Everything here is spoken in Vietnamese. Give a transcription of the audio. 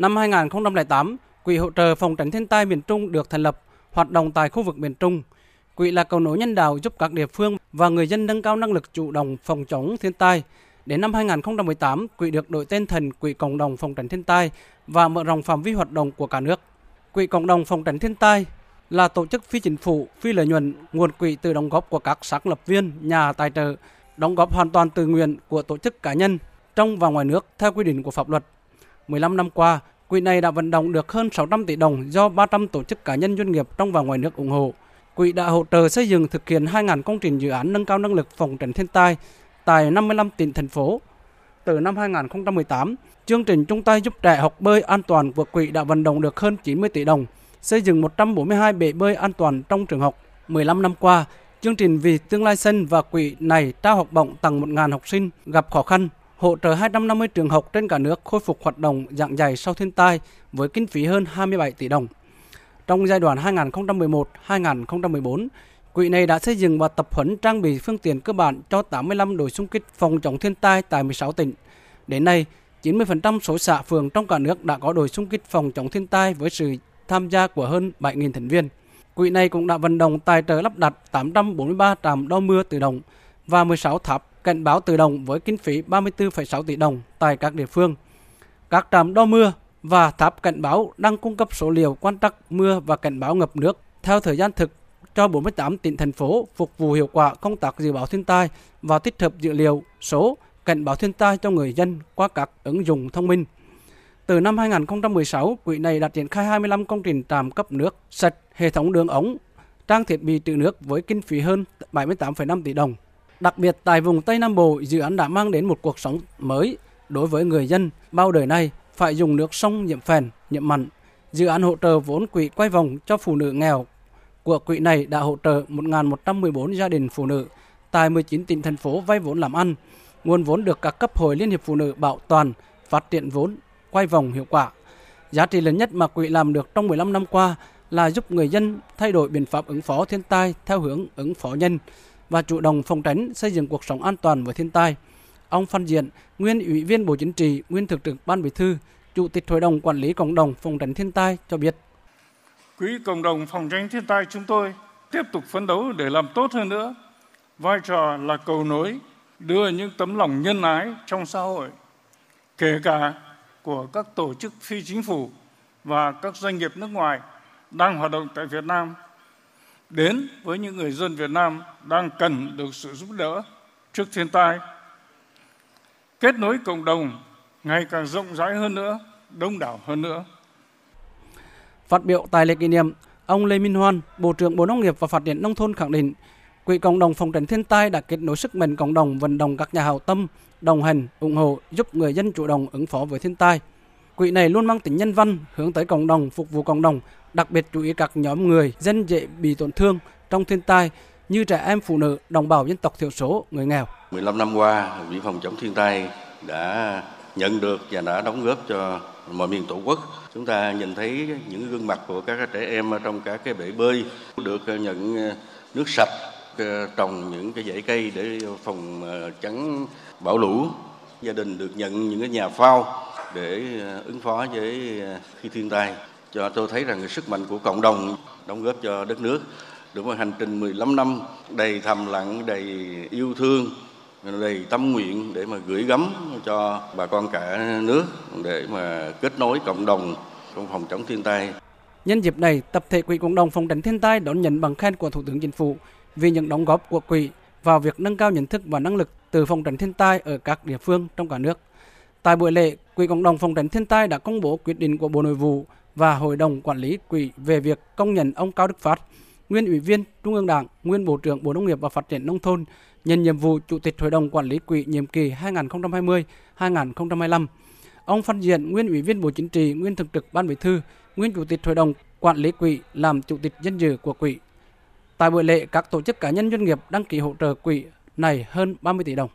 Năm 2008, Quỹ hỗ trợ phòng tránh thiên tai miền Trung được thành lập, hoạt động tại khu vực miền Trung. Quỹ là cầu nối nhân đạo giúp các địa phương và người dân nâng cao năng lực chủ động phòng chống thiên tai. Đến năm 2018, quỹ được đổi tên thành Quỹ Cộng đồng phòng tránh thiên tai và mở rộng phạm vi hoạt động của cả nước. Quỹ Cộng đồng phòng tránh thiên tai là tổ chức phi chính phủ, phi lợi nhuận, nguồn quỹ từ đóng góp của các sáng lập viên, nhà tài trợ, đóng góp hoàn toàn tự nguyện của tổ chức cá nhân trong và ngoài nước theo quy định của pháp luật. 15 năm qua, quỹ này đã vận động được hơn 600 tỷ đồng do 300 tổ chức cá nhân doanh nghiệp trong và ngoài nước ủng hộ. Quỹ đã hỗ trợ xây dựng thực hiện 2.000 công trình dự án nâng cao năng lực phòng tránh thiên tai tại 55 tỉnh thành phố. Từ năm 2018, chương trình chung tay giúp trẻ học bơi an toàn của quỹ đã vận động được hơn 90 tỷ đồng, xây dựng 142 bể bơi an toàn trong trường học. 15 năm qua, chương trình vì tương lai xanh và quỹ này trao học bổng tặng 1.000 học sinh gặp khó khăn, hỗ trợ 250 trường học trên cả nước khôi phục hoạt động giảng dạy sau thiên tai với kinh phí hơn 27 tỷ đồng. Trong giai đoạn 2011-2014, quỹ này đã xây dựng và tập huấn trang bị phương tiện cơ bản cho 85 đội xung kích phòng chống thiên tai tại 16 tỉnh. Đến nay, 90% số xã phường trong cả nước đã có đội xung kích phòng chống thiên tai với sự tham gia của hơn 7.000 thành viên. Quỹ này cũng đã vận động tài trợ lắp đặt 843 trạm đo mưa tự động và 16 tháp cảnh báo tự động với kinh phí 34,6 tỷ đồng tại các địa phương. Các trạm đo mưa và tháp cảnh báo đang cung cấp số liệu quan trắc mưa và cảnh báo ngập nước theo thời gian thực cho 48 tỉnh thành phố phục vụ hiệu quả công tác dự báo thiên tai và tích hợp dữ liệu số cảnh báo thiên tai cho người dân qua các ứng dụng thông minh. Từ năm 2016, quỹ này đã triển khai 25 công trình trạm cấp nước sạch, hệ thống đường ống, trang thiết bị trữ nước với kinh phí hơn 78,5 tỷ đồng. Đặc biệt tại vùng Tây Nam Bộ, dự án đã mang đến một cuộc sống mới đối với người dân bao đời nay phải dùng nước sông nhiễm phèn, nhiễm mặn. Dự án hỗ trợ vốn quỹ quay vòng cho phụ nữ nghèo của quỹ này đã hỗ trợ 1.114 gia đình phụ nữ tại 19 tỉnh thành phố vay vốn làm ăn. Nguồn vốn được các cấp hội Liên hiệp Phụ nữ bảo toàn, phát triển vốn, quay vòng hiệu quả. Giá trị lớn nhất mà quỹ làm được trong 15 năm qua là giúp người dân thay đổi biện pháp ứng phó thiên tai theo hướng ứng phó nhân và chủ động phòng tránh xây dựng cuộc sống an toàn với thiên tai. Ông Phan Diện, nguyên ủy viên Bộ Chính trị, nguyên thực trực Ban Bí thư, Chủ tịch Hội đồng Quản lý Cộng đồng phòng tránh thiên tai cho biết. Quỹ Cộng đồng phòng tránh thiên tai chúng tôi tiếp tục phấn đấu để làm tốt hơn nữa. Vai trò là cầu nối, đưa những tấm lòng nhân ái trong xã hội, kể cả của các tổ chức phi chính phủ và các doanh nghiệp nước ngoài đang hoạt động tại Việt Nam đến với những người dân Việt Nam đang cần được sự giúp đỡ trước thiên tai. Kết nối cộng đồng ngày càng rộng rãi hơn nữa, đông đảo hơn nữa. Phát biểu tại lễ kỷ niệm, ông Lê Minh Hoan, Bộ trưởng Bộ Nông nghiệp và Phát triển Nông thôn khẳng định, Quỹ cộng đồng phòng tránh thiên tai đã kết nối sức mạnh cộng đồng vận động các nhà hảo tâm, đồng hành, ủng hộ giúp người dân chủ động ứng phó với thiên tai. Quỹ này luôn mang tính nhân văn, hướng tới cộng đồng, phục vụ cộng đồng, đặc biệt chú ý các nhóm người dân dễ bị tổn thương trong thiên tai như trẻ em, phụ nữ, đồng bào dân tộc thiểu số, người nghèo. 15 năm qua, Quỹ phòng chống thiên tai đã nhận được và đã đóng góp cho mọi miền tổ quốc. Chúng ta nhìn thấy những gương mặt của các trẻ em trong các cái bể bơi được nhận nước sạch ờ, trồng những cái dãy cây để phòng ờ, chắn bão lũ. Gia đình được nhận những cái nhà phao để ờ, ứng phó với ờ, khi thiên tai cho tôi thấy rằng cái sức mạnh của cộng đồng đóng góp cho đất nước được một hành trình 15 năm đầy thầm lặng, đầy yêu thương, đầy tâm nguyện để mà gửi gắm cho bà con cả nước để mà kết nối cộng đồng trong phòng chống thiên tai. Nhân dịp này, tập thể Quỹ Cộng đồng phòng tránh thiên tai đón nhận bằng khen của Thủ tướng Chính phủ vì những đóng góp của quỹ vào việc nâng cao nhận thức và năng lực từ phòng tránh thiên tai ở các địa phương trong cả nước. Tại buổi lễ, Quỹ Cộng đồng phòng tránh thiên tai đã công bố quyết định của Bộ Nội vụ và Hội đồng Quản lý Quỹ về việc công nhận ông Cao Đức Phát, nguyên ủy viên Trung ương Đảng, nguyên Bộ trưởng Bộ Nông nghiệp và Phát triển Nông thôn, nhận nhiệm vụ Chủ tịch Hội đồng Quản lý Quỹ nhiệm kỳ 2020-2025. Ông Phan Diện, nguyên ủy viên Bộ Chính trị, nguyên thường trực Ban Bí thư, nguyên Chủ tịch Hội đồng Quản lý Quỹ làm Chủ tịch danh dự của Quỹ. Tại buổi lễ, các tổ chức cá nhân doanh nghiệp đăng ký hỗ trợ quỹ này hơn 30 tỷ đồng.